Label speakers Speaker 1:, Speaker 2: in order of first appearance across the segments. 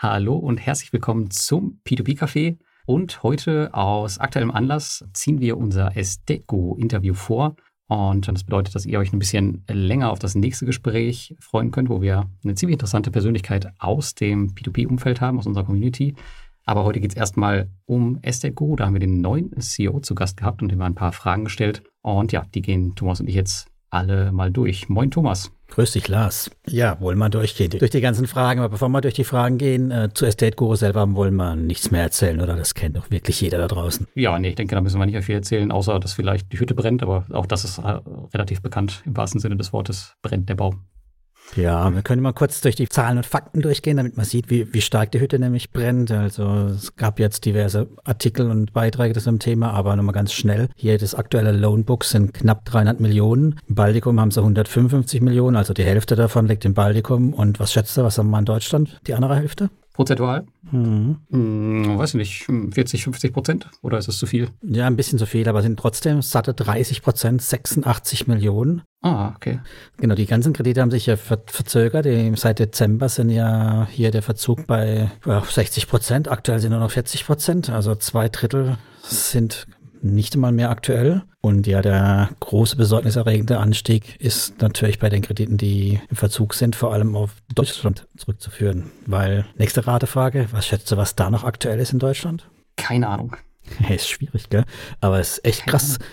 Speaker 1: Hallo und herzlich willkommen zum P2P-Café. Und heute aus aktuellem Anlass ziehen wir unser Esteco-Interview vor. Und das bedeutet, dass ihr euch ein bisschen länger auf das nächste Gespräch freuen könnt, wo wir eine ziemlich interessante Persönlichkeit aus dem P2P-Umfeld haben, aus unserer Community. Aber heute geht es erstmal um Esteco. Da haben wir den neuen CEO zu Gast gehabt und dem ein paar Fragen gestellt. Und ja, die gehen Thomas und ich jetzt alle mal durch. Moin Thomas.
Speaker 2: Grüß dich, Lars. Ja, wollen wir durchgehen, durch die ganzen Fragen. Aber bevor wir durch die Fragen gehen, äh, zu Estate Guru selber wollen wir nichts mehr erzählen, oder? Das kennt doch wirklich jeder da draußen.
Speaker 1: Ja, nee, ich denke, da müssen wir nicht mehr viel erzählen, außer dass vielleicht die Hütte brennt. Aber auch das ist äh, relativ bekannt im wahrsten Sinne des Wortes, brennt der Baum.
Speaker 2: Ja, wir können mal kurz durch die Zahlen und Fakten durchgehen, damit man sieht, wie, wie stark die Hütte nämlich brennt. Also es gab jetzt diverse Artikel und Beiträge zu dem Thema, aber nochmal ganz schnell. Hier das aktuelle Loanbook sind knapp 300 Millionen. Im Baltikum haben sie 155 Millionen, also die Hälfte davon liegt im Baltikum. Und was schätzt du, was haben wir in Deutschland? Die andere Hälfte?
Speaker 1: Prozentual? Mhm. Hm, weiß nicht, 40, 50 Prozent? Oder ist das zu viel?
Speaker 2: Ja, ein bisschen zu viel, aber sind trotzdem satte 30 Prozent, 86 Millionen.
Speaker 1: Ah, okay.
Speaker 2: Genau, die ganzen Kredite haben sich ja ver verzögert. Die, seit Dezember sind ja hier der Verzug bei ja, 60 Prozent. Aktuell sind nur noch 40 Prozent. Also zwei Drittel sind nicht einmal mehr aktuell. Und ja, der große besorgniserregende Anstieg ist natürlich bei den Krediten, die im Verzug sind, vor allem auf Deutschland zurückzuführen. Weil, nächste Ratefrage, was schätzt du, was da noch aktuell ist in Deutschland?
Speaker 1: Keine Ahnung.
Speaker 2: Ist schwierig, gell? Aber es ist echt Keine krass. Ahnung.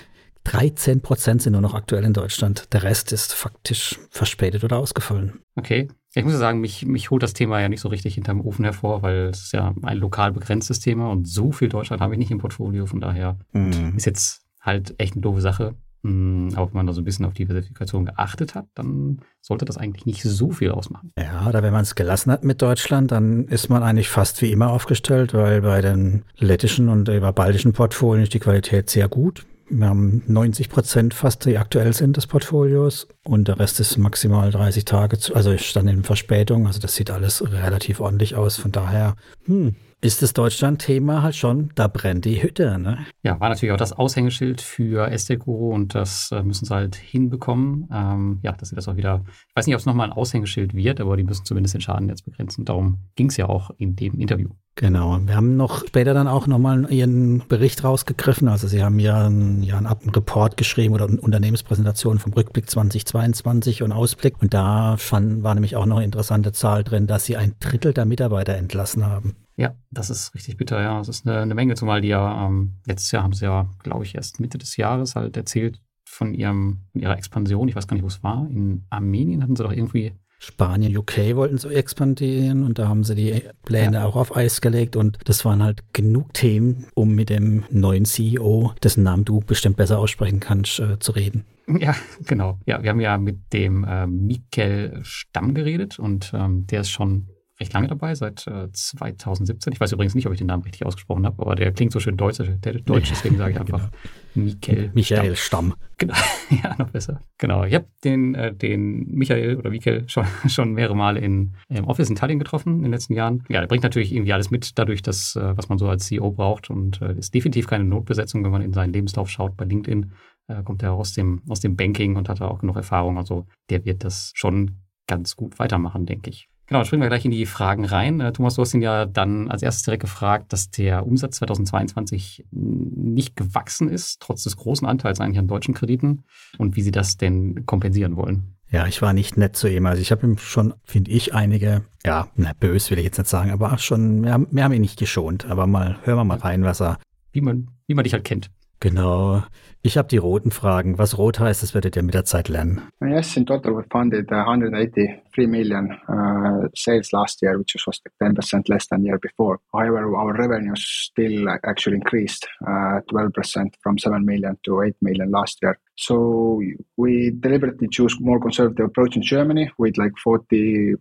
Speaker 2: 13 Prozent sind nur noch aktuell in Deutschland. Der Rest ist faktisch verspätet oder ausgefallen.
Speaker 1: Okay. Ich muss ja sagen, mich, mich holt das Thema ja nicht so richtig hinterm Ofen hervor, weil es ist ja ein lokal begrenztes Thema und so viel Deutschland habe ich nicht im Portfolio. Von daher mhm. ist jetzt halt echt eine doofe Sache. Mm, aber wenn man da so ein bisschen auf Diversifikation geachtet hat, dann sollte das eigentlich nicht so viel ausmachen.
Speaker 2: Ja, oder wenn man es gelassen hat mit Deutschland, dann ist man eigentlich fast wie immer aufgestellt, weil bei den lettischen und über baltischen Portfolien ist die Qualität sehr gut. Wir haben 90 Prozent fast, die aktuell sind des Portfolios und der Rest ist maximal 30 Tage, zu, also ich stand in Verspätung, also das sieht alles relativ ordentlich aus. Von daher, hm, ist das Deutschland-Thema halt schon, da brennt die Hütte. Ne?
Speaker 1: Ja, war natürlich auch das Aushängeschild für Esteco und das äh, müssen sie halt hinbekommen. Ähm, ja, dass sie das auch wieder, ich weiß nicht, ob es nochmal ein Aushängeschild wird, aber die müssen zumindest den Schaden jetzt begrenzen. Darum ging es ja auch in dem Interview.
Speaker 2: Genau. Wir haben noch später dann auch nochmal Ihren Bericht rausgegriffen. Also Sie haben ja einen, ja einen Report geschrieben oder eine Unternehmenspräsentation vom Rückblick 2022 und Ausblick. Und da fand, war nämlich auch noch eine interessante Zahl drin, dass Sie ein Drittel der Mitarbeiter entlassen haben.
Speaker 1: Ja, das ist richtig bitter, ja. Das ist eine, eine Menge, zumal die ja, ähm, letztes Jahr haben sie ja, glaube ich, erst Mitte des Jahres halt erzählt von ihrem, von ihrer Expansion. Ich weiß gar nicht, wo es war. In Armenien hatten sie doch irgendwie.
Speaker 2: Spanien, UK wollten so expandieren und da haben sie die Pläne ja. auch auf Eis gelegt und das waren halt genug Themen, um mit dem neuen CEO, dessen Namen du bestimmt besser aussprechen kannst, äh, zu reden.
Speaker 1: Ja, genau. Ja, wir haben ja mit dem äh, Mikel Stamm geredet und ähm, der ist schon recht lange dabei, seit äh, 2017. Ich weiß übrigens nicht, ob ich den Namen richtig ausgesprochen habe, aber der klingt so schön deutsch, der deutsch deswegen sage ich einfach
Speaker 2: genau. Michael, Michael Stamm. Stamm.
Speaker 1: Genau, ja, noch besser. Genau, ich habe den, äh, den Michael oder Michael schon, schon mehrere Male in, im Office in Tallinn getroffen in den letzten Jahren. Ja, der bringt natürlich irgendwie alles mit, dadurch, dass, äh, was man so als CEO braucht und äh, ist definitiv keine Notbesetzung, wenn man in seinen Lebenslauf schaut bei LinkedIn. Äh, kommt er aus dem, aus dem Banking und hat da auch genug Erfahrung. Also der wird das schon ganz gut weitermachen, denke ich. Genau, springen wir gleich in die Fragen rein. Äh, Thomas, du hast ihn ja dann als erstes direkt gefragt, dass der Umsatz 2022 nicht gewachsen ist, trotz des großen Anteils eigentlich an deutschen Krediten und wie sie das denn kompensieren wollen.
Speaker 2: Ja, ich war nicht nett zu ihm. Also ich habe ihm schon, finde ich, einige, ja, na, bös will ich jetzt nicht sagen, aber auch schon, wir haben, wir haben ihn nicht geschont. Aber mal, hören wir mal rein, was er.
Speaker 1: Wie man, wie man dich halt kennt.
Speaker 2: Genau. Ich habe die roten Fragen. Was rot heißt, das werdet ihr mit der Zeit lernen.
Speaker 3: Yes, in total we funded 183 uh, million uh, sales last year, which was like 10% less than year before. However, our revenues still actually increased uh, 12% from 7 million to 8 million last year. So we deliberately choose more conservative approach in Germany with like 40%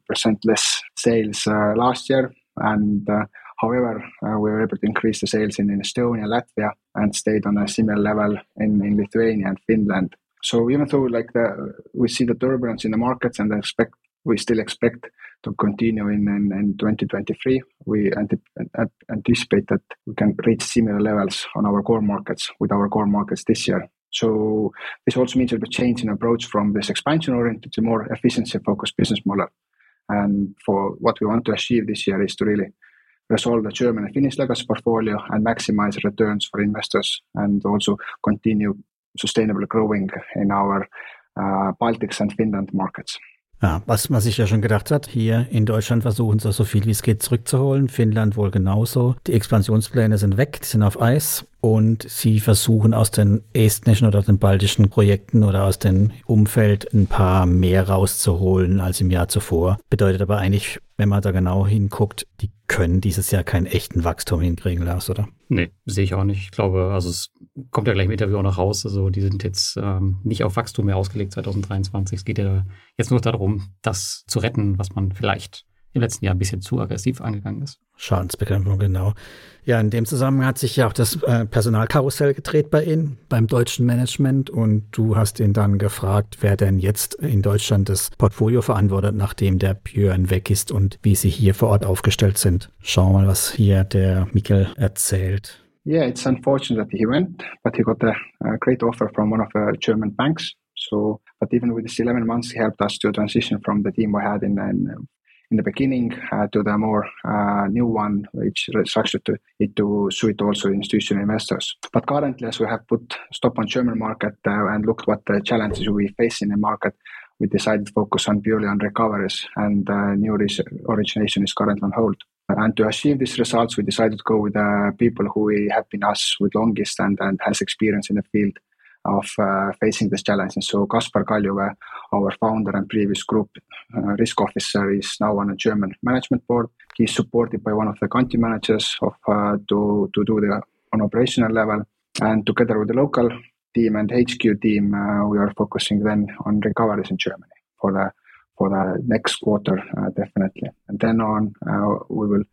Speaker 3: less sales uh, last year and uh, However, uh, we were able to increase the sales in, in Estonia, Latvia, and stayed on a similar level in, in Lithuania and Finland. So even though like the we see the turbulence in the markets and expect we still expect to continue in, in, in 2023. We anticipate that we can reach similar levels on our core markets with our core markets this year. So this also means a change in approach from this expansion oriented to more efficiency focused business model. And for what we want to achieve this year is to really resolve the German and Finnish legacy portfolio and maximize returns for investors and also continue sustainable growing in our uh, Baltics and Finland markets.
Speaker 2: Ja, was man sich ja schon gedacht hat, hier in Deutschland versuchen sie so viel wie es geht zurückzuholen, Finnland wohl genauso. Die Expansionspläne sind weg, die sind auf Eis und sie versuchen aus den estnischen oder den baltischen Projekten oder aus dem Umfeld ein paar mehr rauszuholen als im Jahr zuvor. Bedeutet aber eigentlich, wenn man da genau hinguckt, die können dieses Jahr keinen echten Wachstum hinkriegen, Lars, oder?
Speaker 1: Nee, sehe ich auch nicht. Ich glaube, also es kommt ja gleich im Interview auch noch raus. Also die sind jetzt ähm, nicht auf Wachstum mehr ausgelegt 2023. Es geht ja jetzt nur darum, das zu retten, was man vielleicht im letzten Jahr ein bisschen zu aggressiv angegangen ist.
Speaker 2: Schadensbekämpfung, genau. Ja, in dem Zusammenhang hat sich ja auch das äh, Personalkarussell gedreht bei Ihnen, beim deutschen Management. Und du hast ihn dann gefragt, wer denn jetzt in Deutschland das Portfolio verantwortet, nachdem der Björn weg ist und wie sie hier vor Ort aufgestellt sind. Schauen wir mal, was hier der Mikkel erzählt.
Speaker 3: Yeah, it's unfortunate that he went, but he got a, a great offer from one of the German banks. So, but even with this 11 months, he helped us to transition from the team we had in, in in the beginning uh, to the more uh, new one, which restructured to, it to suit also institutional investors. But currently, as we have put stop on German market uh, and looked what the challenges we face in the market, we decided to focus on purely on recoveries and uh, new origination is currently on hold. And to achieve these results, we decided to go with uh, people who have been us with longest and, and has experience in the field of uh, facing this challenge. And so Kaspar Kaljuve, our founder and previous group uh, risk officer, is now on a German management board. He's supported by one of the country managers of uh, to to do the on operational level, and together with the local team and HQ team, uh, we are focusing then on recoveries in Germany for the for the next quarter uh, definitely, and then on uh, we will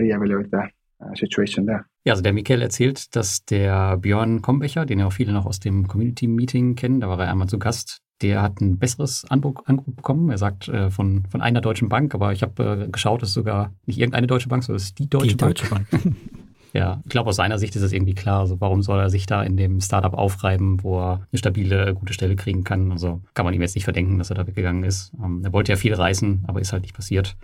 Speaker 3: reevaluate the situation there.
Speaker 1: Ja, also der Michael erzählt, dass der Björn Kombecher, den ja auch viele noch aus dem Community-Meeting kennen, da war er einmal zu Gast, der hat ein besseres Angebot bekommen. Er sagt äh, von, von einer deutschen Bank, aber ich habe äh, geschaut, es ist sogar nicht irgendeine deutsche Bank, sondern es ist die Deutsche die Bank. Deutsche Bank. ja, ich glaube, aus seiner Sicht ist es irgendwie klar. Also warum soll er sich da in dem Startup aufreiben, wo er eine stabile, gute Stelle kriegen kann? Also kann man ihm jetzt nicht verdenken, dass er da weggegangen ist. Ähm, er wollte ja viel reißen, aber ist halt nicht passiert.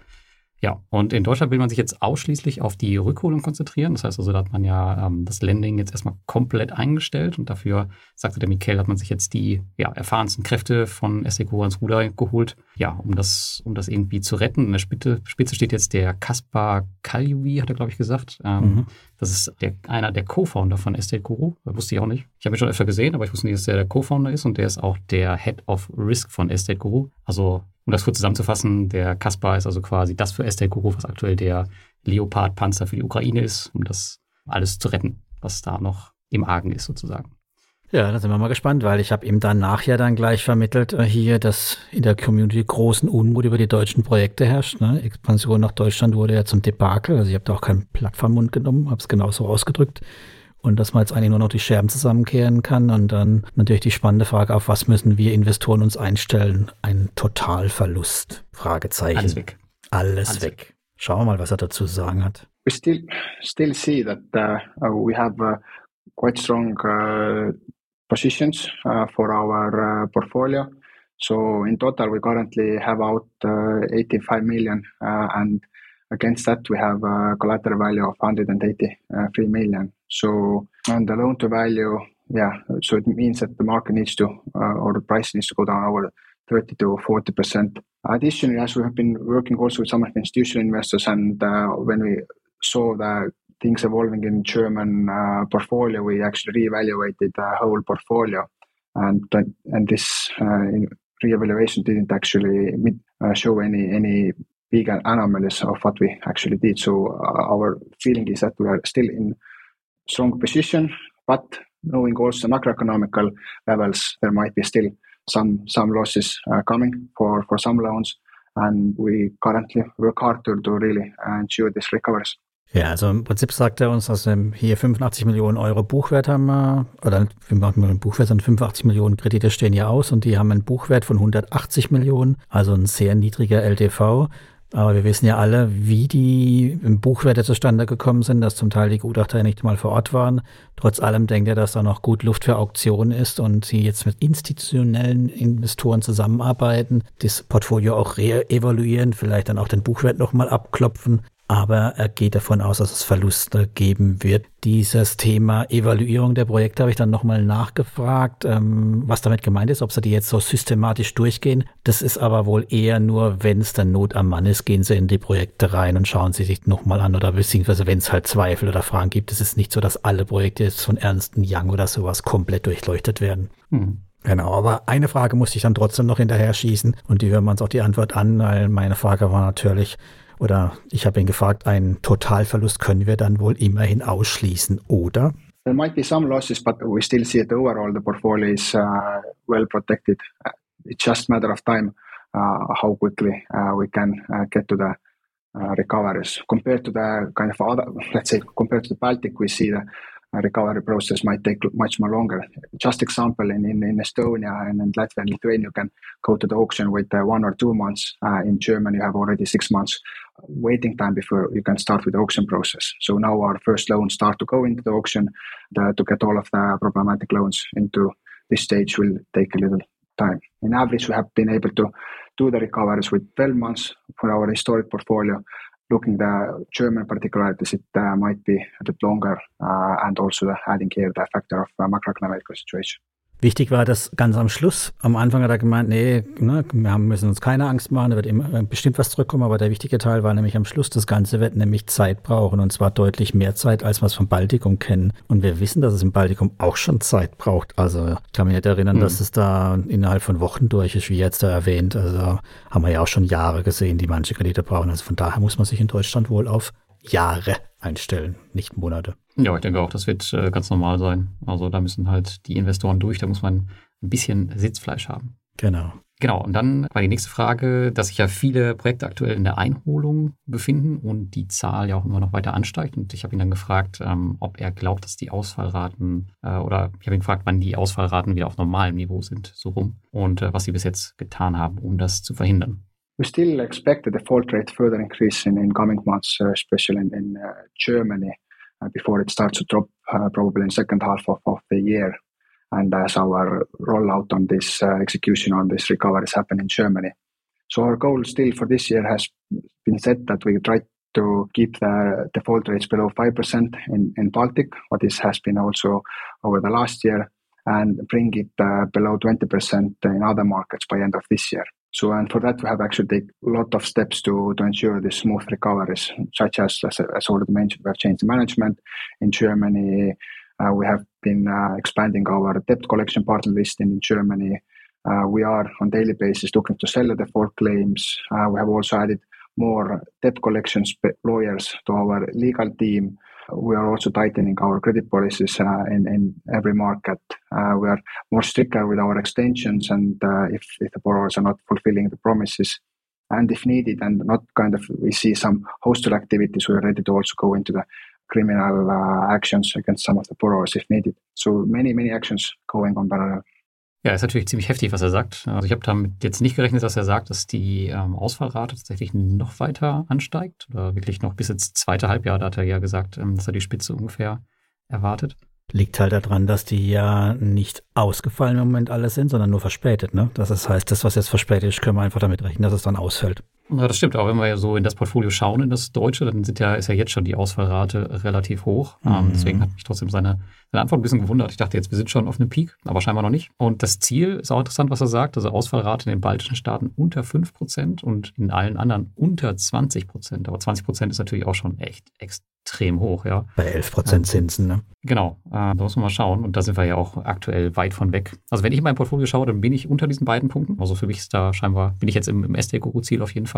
Speaker 1: Ja, und in Deutschland will man sich jetzt ausschließlich auf die Rückholung konzentrieren. Das heißt also, da hat man ja ähm, das Landing jetzt erstmal komplett eingestellt und dafür, sagte der Michael, hat man sich jetzt die ja, erfahrensten Kräfte von SECO ans Ruder geholt, ja, um das, um das irgendwie zu retten. In der Spitze, Spitze steht jetzt der Kaspar Kaljuvi, hat er, glaube ich, gesagt. Ähm, mhm. Das ist der, einer der Co-Founder von Estate Guru. Das wusste ich auch nicht. Ich habe ihn schon öfter gesehen, aber ich wusste nicht, dass er der Co-Founder ist und der ist auch der Head of Risk von Estate Guru. Also um das kurz zusammenzufassen, der Kaspar ist also quasi das für Estate Guru, was aktuell der Leopard-Panzer für die Ukraine ist, um das alles zu retten, was da noch im Argen ist sozusagen.
Speaker 2: Ja, da sind wir mal gespannt, weil ich habe ihm dann nachher dann gleich vermittelt äh, hier, dass in der Community großen Unmut über die deutschen Projekte herrscht. Ne? Expansion nach Deutschland wurde ja zum Debakel. Also ich habe da auch keinen Blatt vom Mund genommen, habe es genauso ausgedrückt und dass man jetzt eigentlich nur noch die Scherben zusammenkehren kann und dann natürlich die spannende Frage, auf was müssen wir Investoren uns einstellen? Ein Totalverlust? Fragezeichen.
Speaker 1: Alles weg.
Speaker 2: Alles, Alles weg. weg. Schauen wir mal, was er dazu zu sagen hat.
Speaker 3: We still still see that uh, uh we have uh, quite strong uh, positions uh, for our uh, portfolio. So in total, we currently have out 85 million and Against that, we have a collateral value of 183 million. So on the loan to value, yeah, so it means that the market needs to, uh, or the price needs to go down over 30 to 40 percent. Additionally, as we have been working also with some of the institutional investors, and uh, when we saw the things evolving in German uh, portfolio, we actually reevaluated the whole portfolio, and and this uh, reevaluation didn't actually uh, show any any big anomalies of what we actually did. So uh, our feeling is that we are still in strong position, but knowing also macroeconomical levels, there might be still some some losses uh, coming for for some loans, and we currently work hard to, to really ensure this recovers.
Speaker 2: Ja, also im Prinzip sagt er uns, dass wir hier 85 Millionen Euro Buchwert haben, oder 85 Millionen Buchwert, sondern 85 Millionen Kredite stehen hier aus und die haben einen Buchwert von 180 Millionen, also ein sehr niedriger LTV. Aber wir wissen ja alle, wie die Buchwerte zustande gekommen sind, dass zum Teil die Gutachter nicht mal vor Ort waren. Trotz allem denkt er, dass da noch gut Luft für Auktionen ist und sie jetzt mit institutionellen Investoren zusammenarbeiten, das Portfolio auch re-evaluieren, vielleicht dann auch den Buchwert nochmal abklopfen aber er geht davon aus, dass es Verluste geben wird. Dieses Thema Evaluierung der Projekte habe ich dann nochmal nachgefragt, ähm, was damit gemeint ist, ob sie die jetzt so systematisch durchgehen. Das ist aber wohl eher nur, wenn es dann Not am Mann ist, gehen sie in die Projekte rein und schauen sie sich nochmal an oder beziehungsweise wenn es halt Zweifel oder Fragen gibt, es ist nicht so, dass alle Projekte jetzt von Ernst Young oder sowas komplett durchleuchtet werden. Hm. Genau, aber eine Frage musste ich dann trotzdem noch hinterher schießen und die hören wir uns auch die Antwort an, weil meine Frage war natürlich, oder ich habe ihn gefragt, einen Totalverlust können wir dann wohl immerhin ausschließen, oder?
Speaker 3: There might be some losses, but we still see that overall the portfolio is uh, well protected. Uh, it's just a matter of time uh, how quickly uh, we can uh, get to the uh, recoveries. Compared to the kind of other, let's say, compared to the Baltic, we see the recovery process might take much more longer. Just example, in, in, in Estonia and in Latvia and Lithuania, you can go to the auction with uh, one or two months. Uh, in Germany, you have already six months waiting time before you can start with the auction process. So now our first loans start to go into the auction. The, to get all of the problematic loans into this stage will take a little time. In average, we have been able to do the recoveries with 12 months for our historic portfolio looking the German particularities, it uh, might be a bit longer, uh, and also adding here the factor of uh, macroeconomic situation.
Speaker 2: Wichtig war das ganz am Schluss. Am Anfang hat er gemeint, nee, ne, wir müssen uns keine Angst machen, da wird immer bestimmt was zurückkommen, aber der wichtige Teil war nämlich am Schluss, das Ganze wird nämlich Zeit brauchen und zwar deutlich mehr Zeit, als wir es vom Baltikum kennen. Und wir wissen, dass es im Baltikum auch schon Zeit braucht. Also ich kann mich nicht erinnern, mhm. dass es da innerhalb von Wochen durch ist, wie jetzt da erwähnt. Also haben wir ja auch schon Jahre gesehen, die manche Kredite brauchen. Also von daher muss man sich in Deutschland wohl auf Jahre einstellen, nicht Monate.
Speaker 1: Ja, ich denke auch, das wird äh, ganz normal sein. Also da müssen halt die Investoren durch, da muss man ein bisschen Sitzfleisch haben.
Speaker 2: Genau.
Speaker 1: Genau, und dann war die nächste Frage, dass sich ja viele Projekte aktuell in der Einholung befinden und die Zahl ja auch immer noch weiter ansteigt. Und ich habe ihn dann gefragt, ähm, ob er glaubt, dass die Ausfallraten äh, oder ich habe ihn gefragt, wann die Ausfallraten wieder auf normalem Niveau sind, so rum, und äh, was sie bis jetzt getan haben, um das zu verhindern.
Speaker 3: We still expect the default rate further increase in, in coming months, uh, especially in, uh, Germany, uh, before it starts to drop probably in second half of, the year. And as our rollout on this execution on this recovery is happening in Germany. So our goal still for this year has been set that we try to keep the default rates below 5% in, in Baltic, what this has been also over the last year, and bring it below 20% in other markets by end of this year. So, and for that, we have actually taken a lot of steps to, to ensure the smooth recoveries, such as, as, as already mentioned, we have changed the management in Germany. Uh, we have been uh, expanding our debt collection partner list in Germany. Uh, we are on daily basis looking to sell the default claims. Uh, we have also added more debt collection lawyers to our legal team we are also tightening our credit policies uh, in, in every market. Uh, we are more stricter with our extensions, and uh, if, if the borrowers are not fulfilling the promises, and if needed, and not kind of we see some hostile activities, we are ready to also go into the criminal uh, actions against some of the borrowers if needed. So many, many actions going on parallel.
Speaker 1: Ja, ist natürlich ziemlich heftig, was er sagt. Also ich habe damit jetzt nicht gerechnet, dass er sagt, dass die ähm, Ausfallrate tatsächlich noch weiter ansteigt oder wirklich noch bis ins zweite Halbjahr. Da hat er ja gesagt, ähm, dass er die Spitze ungefähr erwartet.
Speaker 2: Liegt halt daran, dass die ja nicht ausgefallen im Moment alle sind, sondern nur verspätet. Ne? Das heißt, das, was jetzt verspätet ist, können wir einfach damit rechnen, dass es dann ausfällt.
Speaker 1: Ja, das stimmt. Auch wenn wir ja so in das Portfolio schauen, in das Deutsche, dann sind ja, ist ja jetzt schon die Ausfallrate relativ hoch. Ähm, mhm. Ähm, deswegen hat mich trotzdem seine, seine Antwort ein bisschen gewundert. Ich dachte jetzt, wir sind schon auf einem Peak, aber scheinbar noch nicht. Und das Ziel ist auch interessant, was er sagt. Also Ausfallrate in den baltischen Staaten unter 5% und in allen anderen unter 20%. Aber 20% ist natürlich auch schon echt extrem hoch, ja.
Speaker 2: Bei 11% ähm, Zinsen, ne?
Speaker 1: Genau. Äh, da muss man mal schauen. Und da sind wir ja auch aktuell weit von weg. Also wenn ich in mein Portfolio schaue, dann bin ich unter diesen beiden Punkten. Also für mich ist da scheinbar, bin ich jetzt im, im SDQ-Ziel auf jeden Fall.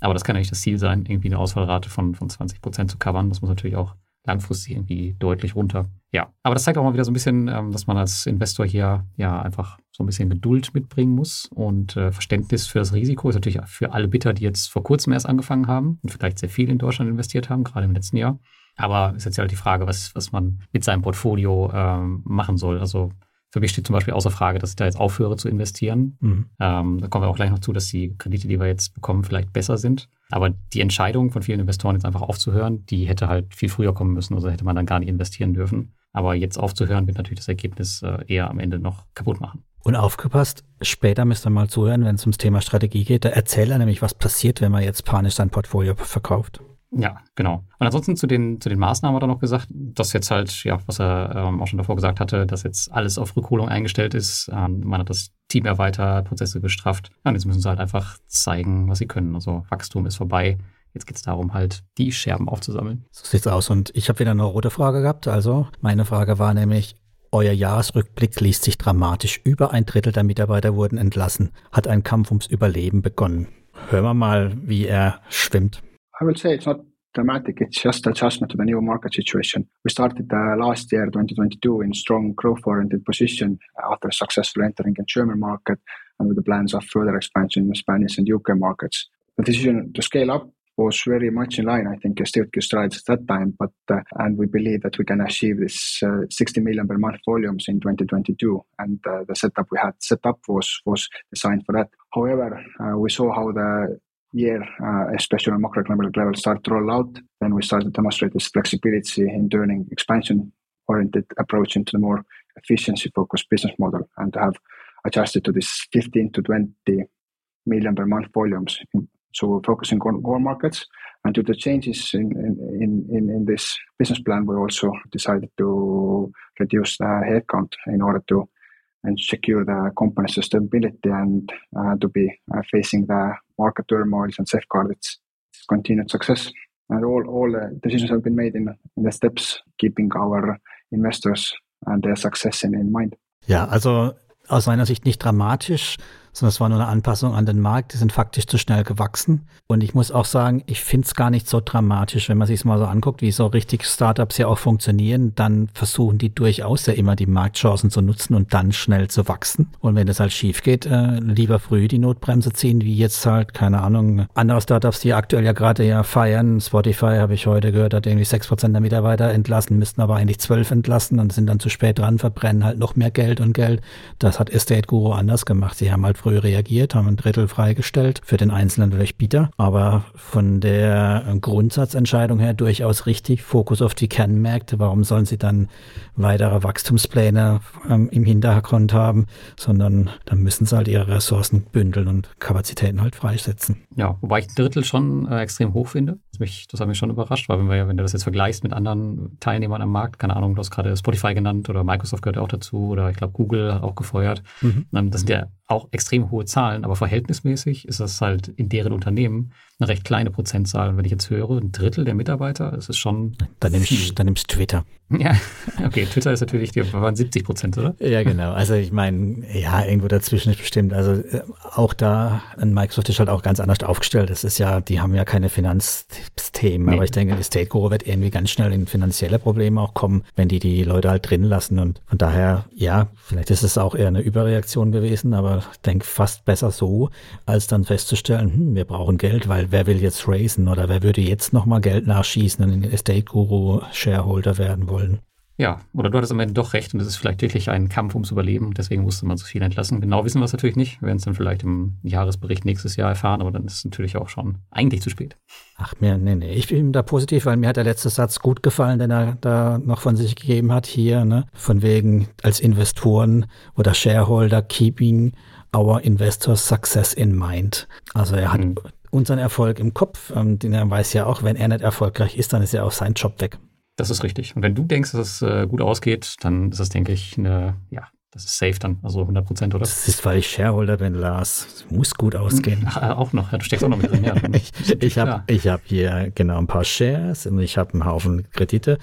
Speaker 1: Aber das kann ja nicht das Ziel sein, irgendwie eine Ausfallrate von, von 20 Prozent zu covern. Das muss natürlich auch langfristig irgendwie deutlich runter. Ja, aber das zeigt auch mal wieder so ein bisschen, ähm, dass man als Investor hier ja einfach so ein bisschen Geduld mitbringen muss und äh, Verständnis für das Risiko ist natürlich für alle bitter, die jetzt vor kurzem erst angefangen haben und vielleicht sehr viel in Deutschland investiert haben, gerade im letzten Jahr. Aber ist jetzt halt die Frage, was, was man mit seinem Portfolio ähm, machen soll. Also Für mich steht zum Beispiel außer Frage, dass ich da jetzt aufhöre zu investieren. Mhm. Ähm, da kommen wir auch gleich noch zu, dass die Kredite, die wir jetzt bekommen, vielleicht besser sind. Aber die Entscheidung von vielen Investoren jetzt einfach aufzuhören, die hätte halt viel früher kommen müssen. Also hätte man dann gar nicht investieren dürfen. Aber jetzt aufzuhören, wird natürlich das Ergebnis äh, eher am Ende noch kaputt machen.
Speaker 2: Und aufgepasst, später müsst ihr mal zuhören, wenn es ums Thema Strategie geht. Da erzählt er nämlich, was passiert, wenn man jetzt panisch sein Portfolio verkauft.
Speaker 1: Ja, genau. Und ansonsten zu den, zu den Maßnahmen hat er noch gesagt, dass jetzt halt, ja, was er ähm, auch schon davor gesagt hatte, dass jetzt alles auf Rückholung eingestellt ist. Ähm, man hat das Team erweitert, Prozesse gestrafft. Ja, und jetzt müssen sie halt einfach zeigen, was sie können. Also Wachstum ist vorbei. Jetzt geht es darum, halt die Scherben aufzusammeln.
Speaker 2: So sieht's aus. Und ich habe wieder eine rote Frage gehabt. Also meine Frage war nämlich, euer Jahresrückblick liest sich dramatisch. Über ein Drittel der Mitarbeiter wurden entlassen. Hat ein Kampf ums Überleben begonnen. Hören wir mal, wie er schwimmt.
Speaker 3: I will say it's not dramatic. It's just adjustment to the new market situation. We started uh, last year, 2022, in strong growth-oriented position after successfully entering the German market and with the plans of further expansion in the Spanish and UK markets. The decision to scale up was very much in line, I think, as Steelcue strides at that time. But uh, and we believe that we can achieve this uh, 60 million per month volumes in 2022. And uh, the setup we had set up was was designed for that. However, uh, we saw how the year, uh, especially on macroeconomic level, start to roll out, then we started to demonstrate this flexibility in turning expansion-oriented approach into a more efficiency-focused business model and to have adjusted to this 15 to 20 million per month volumes. So we're focusing on core markets. And due to changes in, in, in, in this business plan, we also decided to reduce the headcount in order to and secure the company's sustainability and uh, to be uh, facing the market turmoils and safeguard its continued success. And all, all the decisions have been made in, in the steps, keeping our investors and their success in, in mind.
Speaker 2: Ja, also aus meiner Sicht nicht dramatisch, sondern es war nur eine Anpassung an den Markt. Die sind faktisch zu schnell gewachsen. Und ich muss auch sagen, ich finde es gar nicht so dramatisch, wenn man sich mal so anguckt, wie so richtig Startups ja auch funktionieren. Dann versuchen die durchaus ja immer die Marktchancen zu nutzen und dann schnell zu wachsen. Und wenn das halt schief geht, äh, lieber früh die Notbremse ziehen, wie jetzt halt, keine Ahnung, andere Startups, die aktuell ja gerade ja feiern. Spotify habe ich heute gehört, hat irgendwie sechs Prozent der Mitarbeiter entlassen, müssten aber eigentlich zwölf entlassen und sind dann zu spät dran, verbrennen halt noch mehr Geld und Geld. Das hat Estate Guru anders gemacht. Sie haben halt früh reagiert, haben ein Drittel freigestellt, für den Einzelnen bitter, aber von der Grundsatzentscheidung her durchaus richtig, Fokus auf die Kernmärkte, warum sollen sie dann weitere Wachstumspläne ähm, im Hintergrund haben, sondern dann müssen sie halt ihre Ressourcen bündeln und Kapazitäten halt freisetzen.
Speaker 1: Ja, wobei ich ein Drittel schon äh, extrem hoch finde. Das, mich, das hat mich schon überrascht, weil wenn, wir, wenn du das jetzt vergleichst mit anderen Teilnehmern am Markt, keine Ahnung, du hast gerade Spotify genannt oder Microsoft gehört auch dazu oder ich glaube Google hat auch gefeuert. Mhm. Ähm, das sind ja auch extrem hohe Zahlen, aber verhältnismäßig ist das halt in deren Unternehmen eine recht kleine Prozentzahl. Und wenn ich jetzt höre, ein Drittel der Mitarbeiter, das ist schon.
Speaker 2: Dann nimmst, dann nimmst Twitter.
Speaker 1: Ja, okay, Twitter ist natürlich, die waren 70 Prozent, oder?
Speaker 2: Ja, genau. Also ich meine, ja, irgendwo dazwischen ist bestimmt. Also äh, auch da, Microsoft ist halt auch ganz anders aufgestellt. Das ist ja, die haben ja keine Finanzthemen, nee. aber ich denke, die State Guru wird irgendwie ganz schnell in finanzielle Probleme auch kommen, wenn die die Leute halt drin lassen. Und von daher, ja, vielleicht ist es auch eher eine Überreaktion gewesen, aber ich denke fast besser so, als dann festzustellen, hm, wir brauchen Geld, weil wer will jetzt racen oder wer würde jetzt nochmal Geld nachschießen und in Estate Guru Shareholder werden wollen?
Speaker 1: Ja, oder du hattest am Ende doch recht und es ist vielleicht wirklich ein Kampf ums Überleben. Deswegen musste man so viel entlassen. Genau wissen wir es natürlich nicht. Wir werden es dann vielleicht im Jahresbericht nächstes Jahr erfahren, aber dann ist es natürlich auch schon eigentlich zu spät.
Speaker 2: Ach, mir, nee, nee. Ich bin da positiv, weil mir hat der letzte Satz gut gefallen, den er da noch von sich gegeben hat hier, ne? Von wegen als Investoren oder Shareholder keeping our investors success in mind. Also er hat mhm. unseren Erfolg im Kopf, ähm, denn er weiß ja auch, wenn er nicht erfolgreich ist, dann ist ja auch sein Job weg.
Speaker 1: Das ist richtig. Und wenn du denkst, dass es äh, gut ausgeht, dann ist das, denke ich, eine, ja, das ist safe dann, also 100 Prozent, oder?
Speaker 2: Das ist, weil ich Shareholder bin, Lars. Es muss gut ausgehen.
Speaker 1: Ach, auch noch, ja, du steckst auch noch mit drin. Ja.
Speaker 2: ich ich habe hab hier genau ein paar Shares und ich habe einen Haufen Kredite.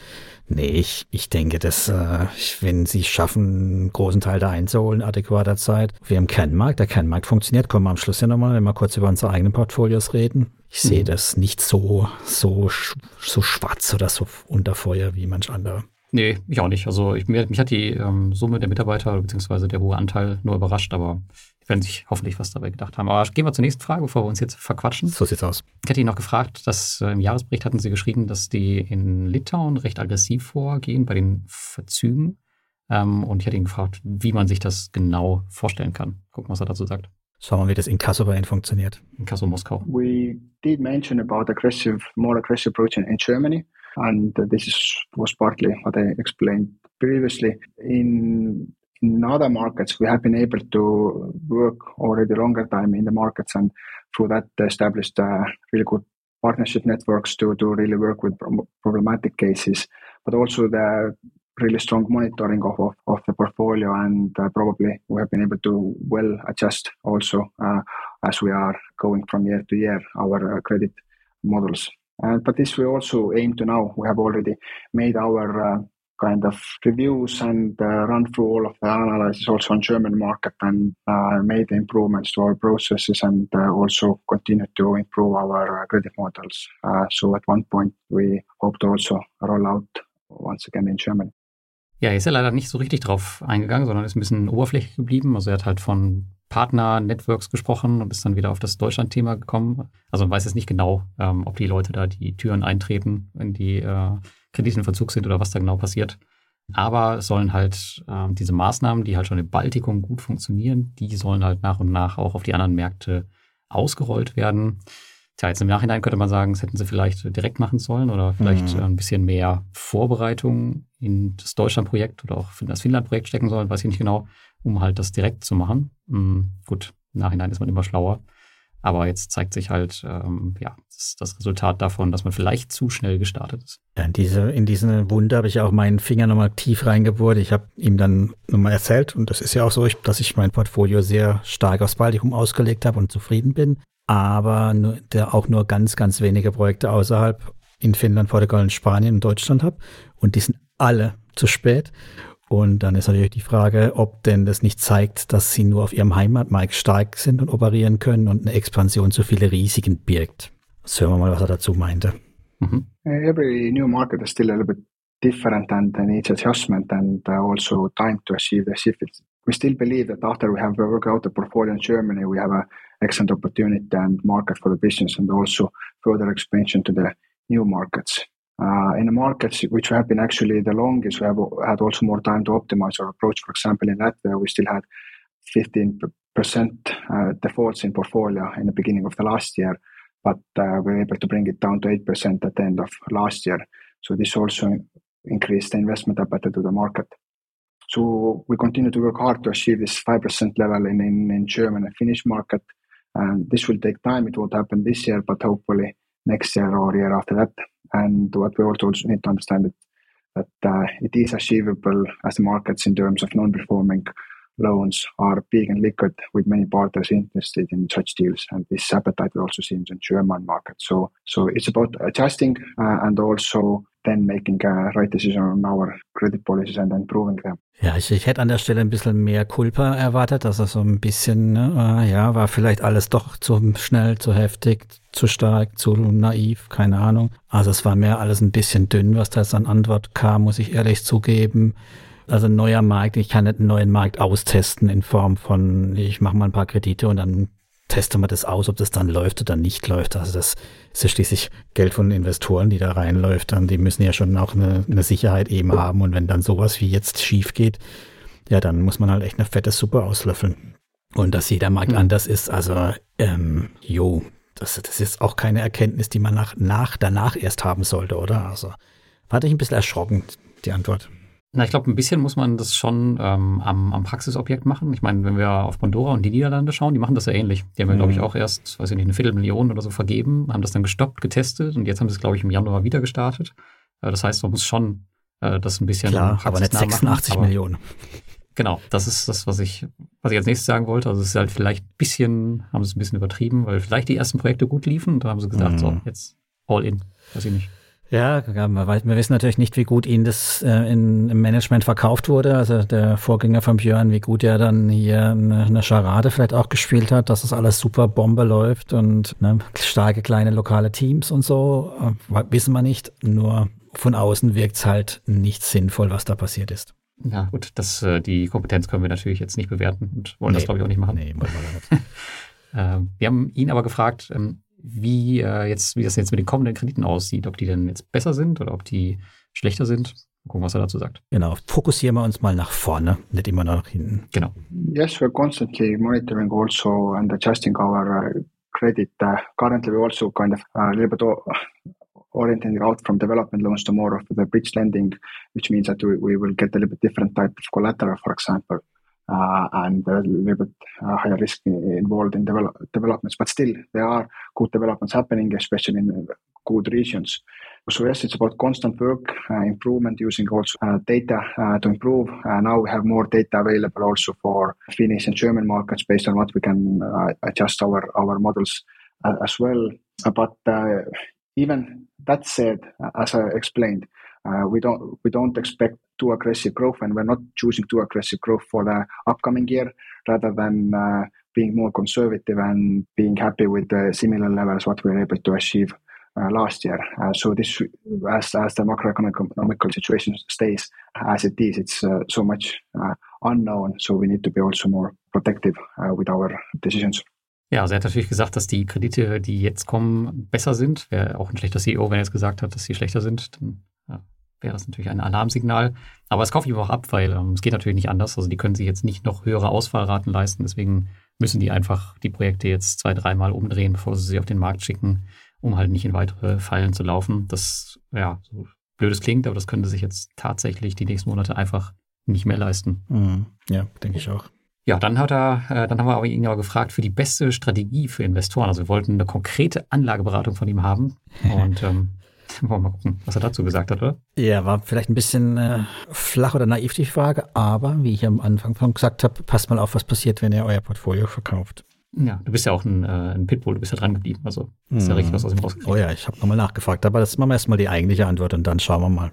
Speaker 2: Nee, ich, ich denke, dass äh, wenn sie schaffen, einen großen Teil da einzuholen, adäquater Zeit, wir im Kernmarkt, der Kernmarkt funktioniert, kommen wir am Schluss ja nochmal, wenn wir kurz über unsere eigenen Portfolios reden. Ich sehe mhm. das nicht so, so, so schwarz oder so unter Feuer wie manch andere.
Speaker 1: Nee, ich auch nicht. Also ich, mich hat die ähm, Summe der Mitarbeiter bzw. der hohe Anteil nur überrascht, aber die werden sich hoffentlich was dabei gedacht haben. Aber gehen wir zur nächsten Frage, bevor wir uns jetzt verquatschen.
Speaker 2: So sieht's aus.
Speaker 1: Ich hätte ihn noch gefragt, dass äh, im Jahresbericht hatten Sie geschrieben, dass die in Litauen recht aggressiv vorgehen bei den Verzügen. Ähm, und ich hatte ihn gefragt, wie man sich das genau vorstellen kann. Gucken, was er dazu sagt.
Speaker 2: Schauen wir, wie das Inkasso bei Ihnen funktioniert.
Speaker 1: Inkasso Moskau.
Speaker 3: We did mention about aggressive, more aggressive approach in, in Germany. And this is, was partly what I explained previously. In, in other markets, we have been able to work already longer time in the markets and through that established uh, really good partnership networks to, to really work with problematic cases, but also the really strong monitoring of, of, of the portfolio and uh, probably we have been able to well adjust also uh, as we are going from year to year our uh, credit models. But this we also aim to now. We have already made our uh, kind of reviews and uh, run through all of the analysis also on German market and uh, made improvements to our processes and also continue to improve our credit models. So at one point we hope to also roll out once again in Germany.
Speaker 1: Ja, er ist ja leider nicht so richtig drauf eingegangen, sondern ist ein bisschen oberflächlich geblieben. Also er hat halt von Partner-Networks gesprochen und ist dann wieder auf das Deutschland-Thema gekommen. Also man weiß jetzt nicht genau, ähm, ob die Leute da die Türen eintreten, wenn die äh, Kredite in Verzug sind oder was da genau passiert. Aber es sollen halt äh, diese Maßnahmen, die halt schon im Baltikum gut funktionieren, die sollen halt nach und nach auch auf die anderen Märkte ausgerollt werden. Tja, jetzt im Nachhinein könnte man sagen, das hätten sie vielleicht direkt machen sollen oder vielleicht mhm. ein bisschen mehr Vorbereitung in das Deutschland-Projekt oder auch in das Finnland-Projekt stecken sollen, weiß ich nicht genau, um halt das direkt zu machen. Mhm, gut, im Nachhinein ist man immer schlauer. Aber jetzt zeigt sich halt, ähm, ja, das, das, Resultat davon, dass man vielleicht zu schnell gestartet ist.
Speaker 2: Ja, in diese, in diesen Wunde habe ich auch meinen Finger nochmal tief reingebohrt. Ich habe ihm dann nochmal erzählt, und das ist ja auch so, dass ich mein Portfolio sehr stark aufs Baltikum ausgelegt habe und zufrieden bin aber nur, der auch nur ganz, ganz wenige Projekte außerhalb in Finnland, Portugal und Spanien und Deutschland habe. Und die sind alle zu spät. Und dann ist natürlich die Frage, ob denn das nicht zeigt, dass sie nur auf ihrem Heimatmarkt stark sind und operieren können und eine Expansion zu viele Risiken birgt. Jetzt hören wir mal, was er dazu meinte.
Speaker 3: Mhm. Every new market is still a little bit different and needs adjustment and uh, also time to achieve the shift. We still believe that after we have worked out the portfolio in Germany, we have a excellent opportunity and market for the business and also further expansion to the new markets. Uh, in the markets which have been actually the longest, we have had also more time to optimize our approach. For example, in Latvia, we still had 15% uh, defaults in portfolio in the beginning of the last year, but uh, we were able to bring it down to 8% at the end of last year. So this also increased the investment appetite to the market. So we continue to work hard to achieve this 5% level in, in, in German and Finnish market. And this will take time. It won't happen this year, but hopefully next year or year after that. And what we also need to understand is that uh, it is achievable as the markets in terms of non-performing loans are big and liquid with many partners interested in such deals. And this appetite we also see in the German market. So, so it's about adjusting uh, and also then making a right decision on our credit policies and improving them.
Speaker 2: Ja, ich, ich hätte an der Stelle ein bisschen mehr Culpa erwartet, dass er so ein bisschen, ne, ja, war vielleicht alles doch zu schnell, zu heftig, zu stark, zu naiv, keine Ahnung. Also es war mehr alles ein bisschen dünn, was da jetzt an Antwort kam, muss ich ehrlich zugeben. Also ein neuer Markt, ich kann nicht einen neuen Markt austesten in Form von, ich mache mal ein paar Kredite und dann teste man das aus, ob das dann läuft oder nicht läuft. Also das ist ja schließlich Geld von Investoren, die da reinläuft. Und die müssen ja schon auch eine, eine Sicherheit eben haben. Und wenn dann sowas wie jetzt schief geht, ja, dann muss man halt echt eine fette Suppe auslöffeln. Und dass jeder Markt mhm. anders ist, also, ähm, jo, das, das ist auch keine Erkenntnis, die man nach, nach, danach erst haben sollte, oder? Also, war ich ein bisschen erschrocken, die Antwort.
Speaker 1: Na, ich glaube, ein bisschen muss man das schon ähm, am, am Praxisobjekt machen. Ich meine, wenn wir auf Pandora und die Niederlande schauen, die machen das ja ähnlich. Die haben ja, glaube ich, mhm. auch erst, weiß ich nicht, eine Viertelmillion oder so vergeben, haben das dann gestoppt, getestet und jetzt haben sie es, glaube ich, im Januar wieder gestartet. Äh, das heißt, man muss schon äh, das ein bisschen
Speaker 2: Klar, aber nicht 86 machen, Millionen.
Speaker 1: Genau, das ist das, was ich, was ich als nächstes sagen wollte. Also es ist halt vielleicht ein bisschen, haben sie es ein bisschen übertrieben, weil vielleicht die ersten Projekte gut liefen und dann haben sie gesagt, mhm. so, jetzt all in. Weiß ich nicht.
Speaker 2: Ja, wir wissen natürlich nicht, wie gut Ihnen das äh, in, im Management verkauft wurde. Also der Vorgänger von Björn, wie gut er dann hier eine, eine Charade vielleicht auch gespielt hat, dass das alles super Bombe läuft und ne, starke kleine lokale Teams und so, äh, wissen wir nicht. Nur von außen wirkt es halt nicht sinnvoll, was da passiert ist.
Speaker 1: Ja, gut, das, äh, die Kompetenz können wir natürlich jetzt nicht bewerten und wollen nee, das, glaube ich, auch nicht machen. Nee, wollen wir nicht. äh, wir haben ihn aber gefragt, ähm, wie, äh, jetzt, wie das jetzt mit den kommenden Krediten aussieht, ob die denn jetzt besser sind oder ob die schlechter sind. gucken, was er dazu sagt.
Speaker 2: Genau, fokussieren wir uns mal nach vorne, nicht immer nach hinten.
Speaker 1: Genau.
Speaker 3: Yes, we're constantly monitoring also and adjusting our uh, credit. Uh, currently, we also kind of uh, a little bit orienting out from development loans to more of the bridge lending, which means that we, we will get a little bit different type of collateral, for example, uh, and a little bit uh, higher risk involved in develop, developments. But still, there are good developments happening, especially in good regions. So yes, it's about constant work, uh, improvement using also uh, data uh, to improve. Uh, now we have more data available also for Finnish and German markets based on what we can uh, adjust our, our models uh, as well. but even that said, as I explained, we don't we don't expect too aggressive growth, and we're not choosing too aggressive growth for the upcoming year, rather than being more conservative and being happy with the similar levels what we were able to achieve uh, last year. Uh, so this, as, as the macroeconomic situation stays as it is, it's uh, so much unknown. So we need to be also more protective with our decisions.
Speaker 1: Ja, er hat natürlich gesagt, dass die Kredite, die jetzt kommen, besser sind. Wäre auch ein schlechter CEO, wenn er jetzt gesagt hat, dass sie schlechter sind. Dann ja, wäre das natürlich ein Alarmsignal. Aber es kaufe ich auch ab, weil ähm, es geht natürlich nicht anders. Also die können sich jetzt nicht noch höhere Ausfallraten leisten. Deswegen müssen die einfach die Projekte jetzt zwei, dreimal umdrehen, bevor sie sie auf den Markt schicken um halt nicht in weitere Fallen zu laufen. Das, ja, so blöd es klingt, aber das könnte sich jetzt tatsächlich die nächsten Monate einfach nicht mehr leisten.
Speaker 2: Mhm. Ja, denke ich auch.
Speaker 1: Ja, dann hat er, äh, dann haben wir aber ihn aber gefragt für die beste Strategie für Investoren. Also wir wollten eine konkrete Anlageberatung von ihm haben. Und ähm, wollen wir mal gucken, was er dazu gesagt hat, oder?
Speaker 2: Ja, war vielleicht ein bisschen äh, flach oder naiv die Frage, aber wie ich am Anfang schon gesagt habe, passt mal auf, was passiert, wenn ihr euer Portfolio verkauft.
Speaker 1: Ja, du bist ja auch ein, äh, ein Pitbull, du bist ja dran geblieben. Also ist ja richtig was aus ihm
Speaker 2: rausgekriegt. Oh ja, ich habe nochmal nachgefragt, aber das machen wir erstmal die eigentliche Antwort und dann schauen wir mal.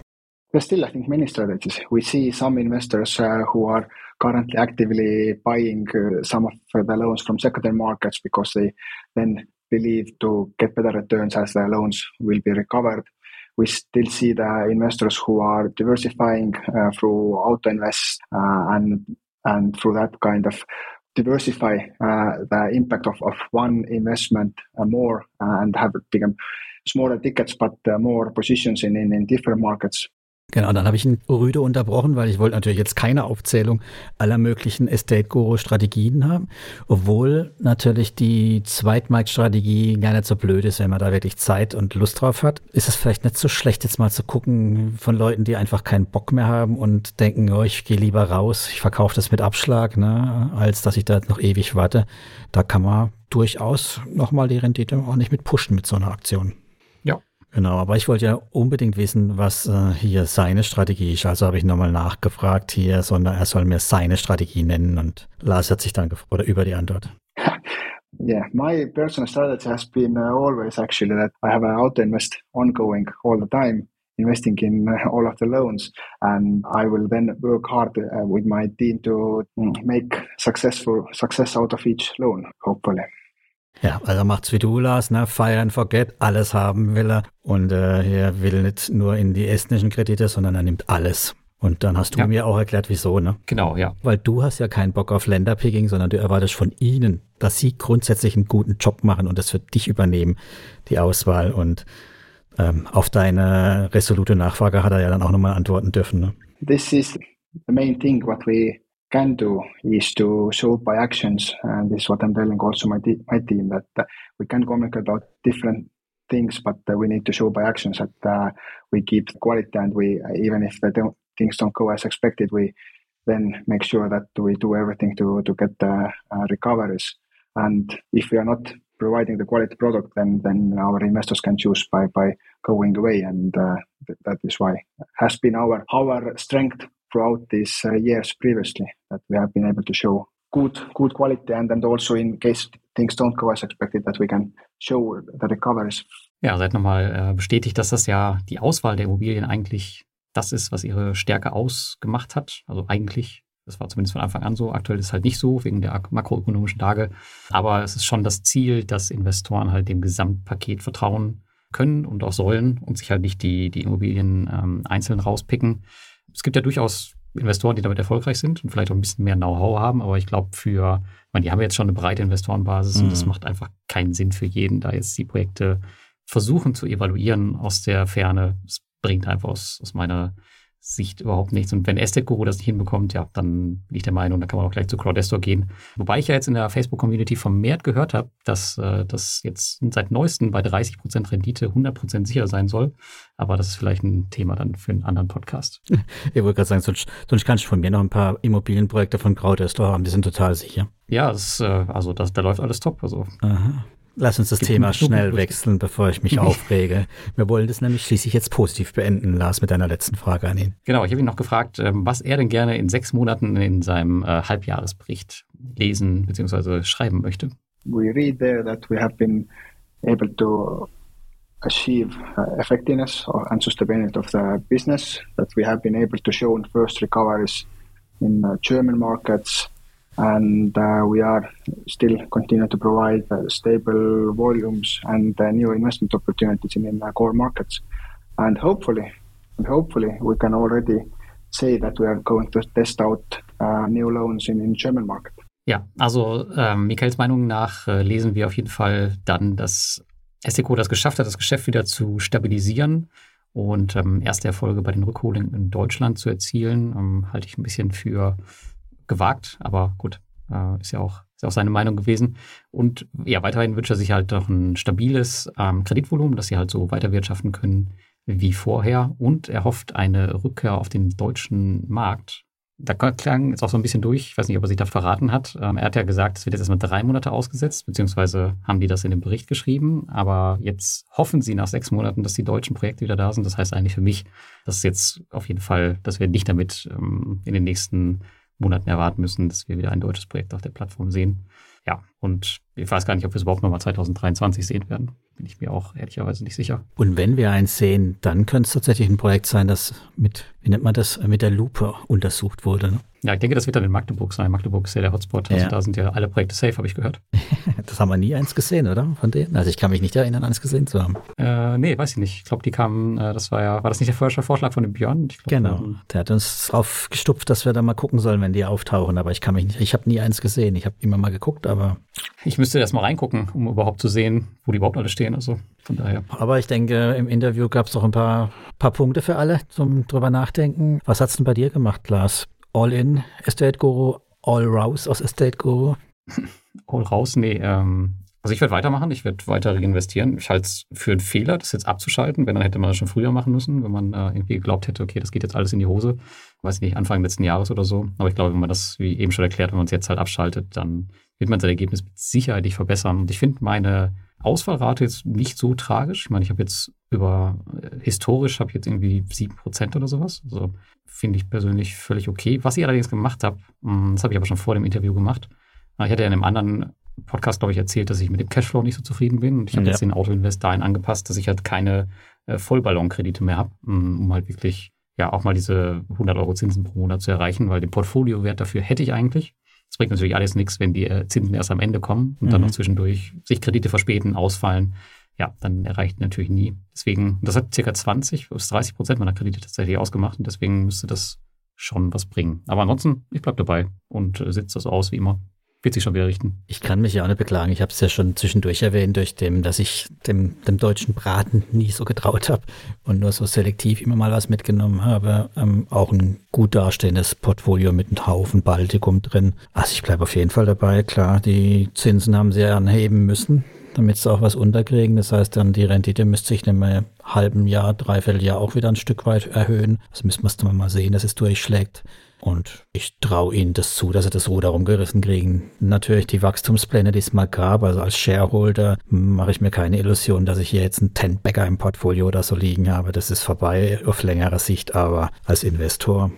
Speaker 3: There's still, I think, many strategies. We see some investors uh, who are currently actively buying uh, some of the loans from secondary markets because they then believe to get better returns as the loans will be recovered. We still see the investors who are diversifying uh, through auto invest uh, and and through that kind of diversify uh, the impact of, of one investment uh, more and have become smaller tickets but more positions in, in, in different markets
Speaker 2: Genau, dann habe ich ihn rüde unterbrochen, weil ich wollte natürlich jetzt keine Aufzählung aller möglichen Estate-Guru-Strategien haben, obwohl natürlich die Zweitmarktstrategie gar nicht so blöd ist, wenn man da wirklich Zeit und Lust drauf hat. Ist es vielleicht nicht so schlecht, jetzt mal zu gucken von Leuten, die einfach keinen Bock mehr haben und denken, oh, ich gehe lieber raus, ich verkaufe das mit Abschlag, ne, als dass ich da noch ewig warte. Da kann man durchaus nochmal die Rendite auch nicht mit pushen mit so einer Aktion. Genau, aber ich wollte ja unbedingt wissen, was äh, hier seine Strategie ist. Also habe ich nochmal nachgefragt hier, sondern er soll mir seine Strategie nennen und Lars hat sich dann gefreut oder über die Antwort.
Speaker 3: Yeah, my personal strategy has been uh, always actually that I have an auto invest ongoing all the time, investing in uh, all of the loans, and I will then work hard uh, with my team to mm, make successful success out of each loan, hopefully.
Speaker 2: Ja, also macht's wie du, Lars, ne? Fire and forget, alles haben will er. Und äh, er will nicht nur in die estnischen Kredite, sondern er nimmt alles. Und dann hast du ja. mir auch erklärt, wieso, ne?
Speaker 1: Genau, ja.
Speaker 2: Weil du hast ja keinen Bock auf Länderpicking, sondern du erwartest von ihnen, dass sie grundsätzlich einen guten Job machen und das für dich übernehmen, die Auswahl. Und ähm, auf deine resolute Nachfrage hat er ja dann auch nochmal antworten dürfen, ne?
Speaker 3: This is the main thing what we can do is to show by actions, and this is what I'm telling also my, my team that uh, we can communicate about different things, but uh, we need to show by actions that uh, we keep quality, and we even if the things don't go as expected, we then make sure that we do everything to to get the recoveries. And if we are not providing the quality product, then then our investors can choose by by going away, and uh, th- that is why has been our our strength throughout these uh, years previously that we have been able to show good good quality and, and also in case things don't go as expected that we can show the recoveries.
Speaker 1: Ja, seid nochmal äh, bestätigt, dass das ja die Auswahl der Immobilien eigentlich das ist, was ihre Stärke ausgemacht hat. Also eigentlich, das war zumindest von Anfang an so. Aktuell ist es halt nicht so, wegen der makroökonomischen Lage. Aber es ist schon das Ziel, dass Investoren halt dem Gesamtpaket vertrauen können und auch sollen und sich halt nicht die, die Immobilien ähm, einzeln rauspicken es gibt ja durchaus Investoren, die damit erfolgreich sind und vielleicht auch ein bisschen mehr Know-how haben, aber ich glaube für, ich meine, die haben jetzt schon eine breite Investorenbasis mhm. und es macht einfach keinen Sinn für jeden, da jetzt die Projekte versuchen zu evaluieren aus der Ferne. Es bringt einfach aus, aus meiner Sicht überhaupt nichts. Und wenn Estate Guru das nicht hinbekommt, ja, dann bin ich der Meinung, da kann man auch gleich zu Crowdestor gehen. Wobei ich ja jetzt in der Facebook-Community vermehrt gehört habe, dass äh, das jetzt seit neuestem bei 30% Rendite 100% sicher sein soll. Aber das ist vielleicht ein Thema dann für einen anderen Podcast.
Speaker 2: Ich wollte gerade sagen, sonst, sonst kannst du von mir noch ein paar Immobilienprojekte von Crowdestor haben, die sind total sicher.
Speaker 1: Ja, das, äh, also das, da läuft alles top. Also
Speaker 2: Aha. Lass uns das Thema schnell wechseln, bevor ich mich aufrege. Wir wollen das nämlich schließlich jetzt positiv beenden, Lars, mit deiner letzten Frage an ihn.
Speaker 1: Genau, ich habe ihn noch gefragt, ähm, was er denn gerne in sechs Monaten in seinem äh, Halbjahresbericht lesen bzw. schreiben möchte.
Speaker 3: We read there that we have been able to achieve uh, effectiveness and sustainability of the business, that we have been able to show first recoveries in uh, German markets, and uh, we are still continue to provide uh, stable volumes and uh, new investment opportunities in, in core markets. And hopefully, and hopefully, we can already say that we are going to test out uh, new loans in, in German market.
Speaker 1: Ja, also ähm, Michaels Meinung nach äh, lesen wir auf jeden Fall dann, dass Essico das geschafft hat, das Geschäft wieder zu stabilisieren und ähm, erste Erfolge bei den Rückholungen in Deutschland zu erzielen, ähm, halte ich ein bisschen für gewagt, aber gut, äh, ist ja auch ist auch seine Meinung gewesen. Und ja, weiterhin wünscht er sich halt doch ein stabiles ähm, Kreditvolumen, dass sie halt so weiterwirtschaften können wie vorher. Und er hofft eine Rückkehr auf den deutschen Markt. Da klang jetzt auch so ein bisschen durch, ich weiß nicht, ob er sich da verraten hat. Ähm, er hat ja gesagt, es wird jetzt erstmal drei Monate ausgesetzt, beziehungsweise haben die das in dem Bericht geschrieben. Aber jetzt hoffen sie nach sechs Monaten, dass die deutschen Projekte wieder da sind. Das heißt eigentlich für mich, dass jetzt auf jeden Fall, dass wir nicht damit ähm, in den nächsten Monaten erwarten müssen, dass wir wieder ein deutsches Projekt auf der Plattform sehen. Ja, und ich weiß gar nicht, ob wir es überhaupt nochmal 2023 sehen werden. Bin ich mir auch ehrlicherweise nicht sicher.
Speaker 2: Und wenn wir eins sehen, dann könnte es tatsächlich ein Projekt sein, das mit, wie nennt man das, mit der Lupe untersucht wurde. Ne?
Speaker 1: Ja, ich denke, das wird dann in Magdeburg sein. Magdeburg ist ja der Hotspot. Also ja. da sind ja alle Projekte safe, habe ich gehört.
Speaker 2: das haben wir nie eins gesehen, oder? Von denen? Also ich kann mich nicht erinnern, eins gesehen zu haben.
Speaker 1: Äh, nee, weiß ich nicht. Ich glaube, die kamen, äh, das war ja, war das nicht der Vorschlag von dem Björn?
Speaker 2: Glaub, genau. Ähm, der hat uns drauf gestupft, dass wir da mal gucken sollen, wenn die auftauchen. Aber ich kann mich nicht, ich habe nie eins gesehen. Ich habe immer mal geguckt, aber.
Speaker 1: Ich müsste erst mal reingucken, um überhaupt zu sehen, wo die überhaupt alle stehen. Also von daher.
Speaker 2: Aber ich denke, im Interview gab es doch ein paar, paar Punkte für alle zum drüber nachdenken. Was hat's denn bei dir gemacht, Lars? All in Estate Guru, all raus aus Estate Guru?
Speaker 1: all raus? Nee, ähm, also ich werde weitermachen, ich werde weiter reinvestieren. Ich halte es für einen Fehler, das jetzt abzuschalten, wenn dann hätte man das schon früher machen müssen, wenn man äh, irgendwie geglaubt hätte, okay, das geht jetzt alles in die Hose. Weiß ich nicht, Anfang letzten Jahres oder so. Aber ich glaube, wenn man das, wie eben schon erklärt, wenn man es jetzt halt abschaltet, dann wird man sein Ergebnis mit Sicherheit nicht verbessern. Und ich finde meine Ausfallrate jetzt nicht so tragisch. Ich meine, ich habe jetzt über äh, historisch habe ich jetzt irgendwie sieben Prozent oder sowas. Also finde ich persönlich völlig okay. Was ich allerdings gemacht habe, hm, das habe ich aber schon vor dem Interview gemacht. Ich hatte ja in einem anderen Podcast, glaube ich, erzählt, dass ich mit dem Cashflow nicht so zufrieden bin. Und ich habe ja. jetzt den Autoinvest dahin angepasst, dass ich halt keine äh, Vollballonkredite mehr habe, hm, um halt wirklich ja auch mal diese 100 Euro Zinsen pro Monat zu erreichen, weil den Portfoliowert dafür hätte ich eigentlich. Es bringt natürlich alles nichts, wenn die äh, Zinsen erst am Ende kommen und mhm. dann noch zwischendurch sich Kredite verspäten, ausfallen. Ja, dann erreicht natürlich nie. Deswegen, das hat circa 20 bis 30 Prozent meiner Kredite tatsächlich ausgemacht und deswegen müsste das schon was bringen. Aber ansonsten, ich bleibe dabei und äh, sitze das aus wie immer wird sich schon wieder richten.
Speaker 2: Ich kann mich ja auch nicht beklagen. Ich habe es ja schon zwischendurch erwähnt, durch dem, dass ich dem, dem deutschen Braten nie so getraut habe und nur so selektiv immer mal was mitgenommen habe. Ähm, auch ein gut dastehendes Portfolio mit einem Haufen Baltikum drin. Also ich bleibe auf jeden Fall dabei. Klar, die Zinsen haben sie ja anheben müssen damit sie auch was unterkriegen. Das heißt, dann die Rendite müsste sich in einem halben Jahr, dreiviertel Jahr auch wieder ein Stück weit erhöhen. Das müssen wir mal sehen, dass es durchschlägt. Und ich traue ihnen das zu, dass sie das Ruder rumgerissen kriegen. Natürlich die Wachstumspläne, die es mal gab, also als Shareholder mache ich mir keine Illusion, dass ich hier jetzt einen Ten-Bagger im Portfolio oder so liegen habe. Das ist vorbei auf längere Sicht, aber als Investor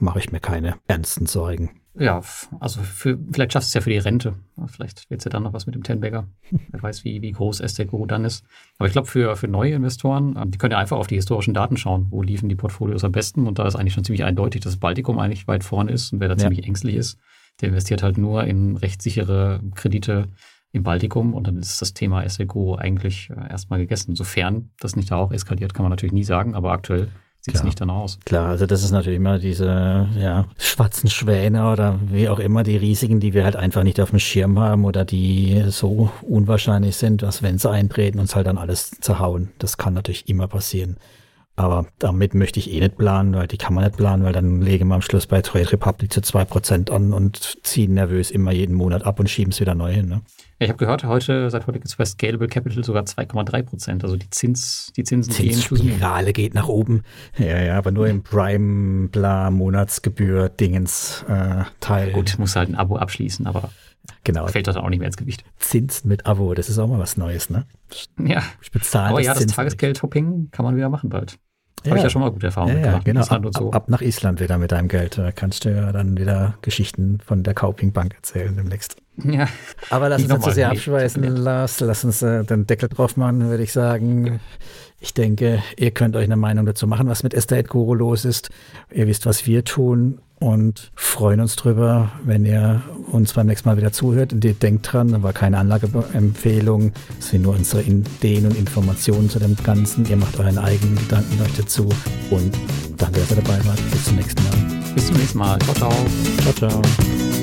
Speaker 2: mache ich mir keine ernsten Sorgen.
Speaker 1: Ja, also für, vielleicht schaffst du es ja für die Rente. Vielleicht wird es ja dann noch was mit dem Tenbagger. Wer weiß, wie, wie groß STGO dann ist. Aber ich glaube, für, für neue Investoren, ähm, die können ja einfach auf die historischen Daten schauen. Wo liefen die Portfolios am besten? Und da ist eigentlich schon ziemlich eindeutig, dass Baltikum eigentlich weit vorne ist. Und wer da ja. ziemlich ängstlich ist, der investiert halt nur in rechtssichere Kredite im Baltikum. Und dann ist das Thema STGO eigentlich äh, erstmal gegessen. Sofern das nicht da auch eskaliert, kann man natürlich nie sagen. Aber aktuell sieht es nicht danach aus.
Speaker 2: Klar, also das ist natürlich immer diese ja, schwarzen Schwäne oder wie auch immer die Risiken, die wir halt einfach nicht auf dem Schirm haben oder die so unwahrscheinlich sind, dass wenn sie eintreten, uns halt dann alles zerhauen. Das kann natürlich immer passieren. Aber damit möchte ich eh nicht planen, weil die kann man nicht planen, weil dann legen wir am Schluss bei Trade Republic zu 2% an und ziehen nervös immer jeden Monat ab und schieben es wieder neu hin. Ne?
Speaker 1: Ja, ich habe gehört, heute, seit heute gibt es bei Scalable Capital sogar 2,3 Prozent. Also die, Zins, die Zinsen
Speaker 2: gehen Zinsspirale geht nach oben. Ja, ja, aber nur im Prime, bla, Monatsgebühr, Dingens, äh, Teil.
Speaker 1: Gut, muss halt ein Abo abschließen, aber genau. fällt das auch nicht mehr ins Gewicht.
Speaker 2: Zins mit Abo, das ist auch mal was Neues, ne?
Speaker 1: Ja. Ich bezahle aber ja, das Tagesgeld-Hopping kann man wieder machen bald. Habe ich ja schon mal gute Erfahrungen ja,
Speaker 2: gemacht. Genau, ab, so. ab, nach Island wieder mit deinem Geld. Da kannst du ja dann wieder Geschichten von der Kauping Bank erzählen demnächst. Ja. Aber lass uns nicht zu sehr abschweißen, Lars. Lass uns äh, den Deckel drauf machen, würde ich sagen. Ich denke, ihr könnt euch eine Meinung dazu machen, was mit Estate Guru los ist. Ihr wisst, was wir tun und freuen uns drüber, wenn ihr uns beim nächsten Mal wieder zuhört. Und ihr denkt dran, da war keine Anlageempfehlung, es sind nur unsere Ideen und Informationen zu dem Ganzen. Ihr macht euren eigenen Gedanken euch dazu und danke, dass ihr dabei wart. Bis zum nächsten Mal.
Speaker 1: Bis zum nächsten Mal. Ciao, ciao.
Speaker 2: Ciao, ciao.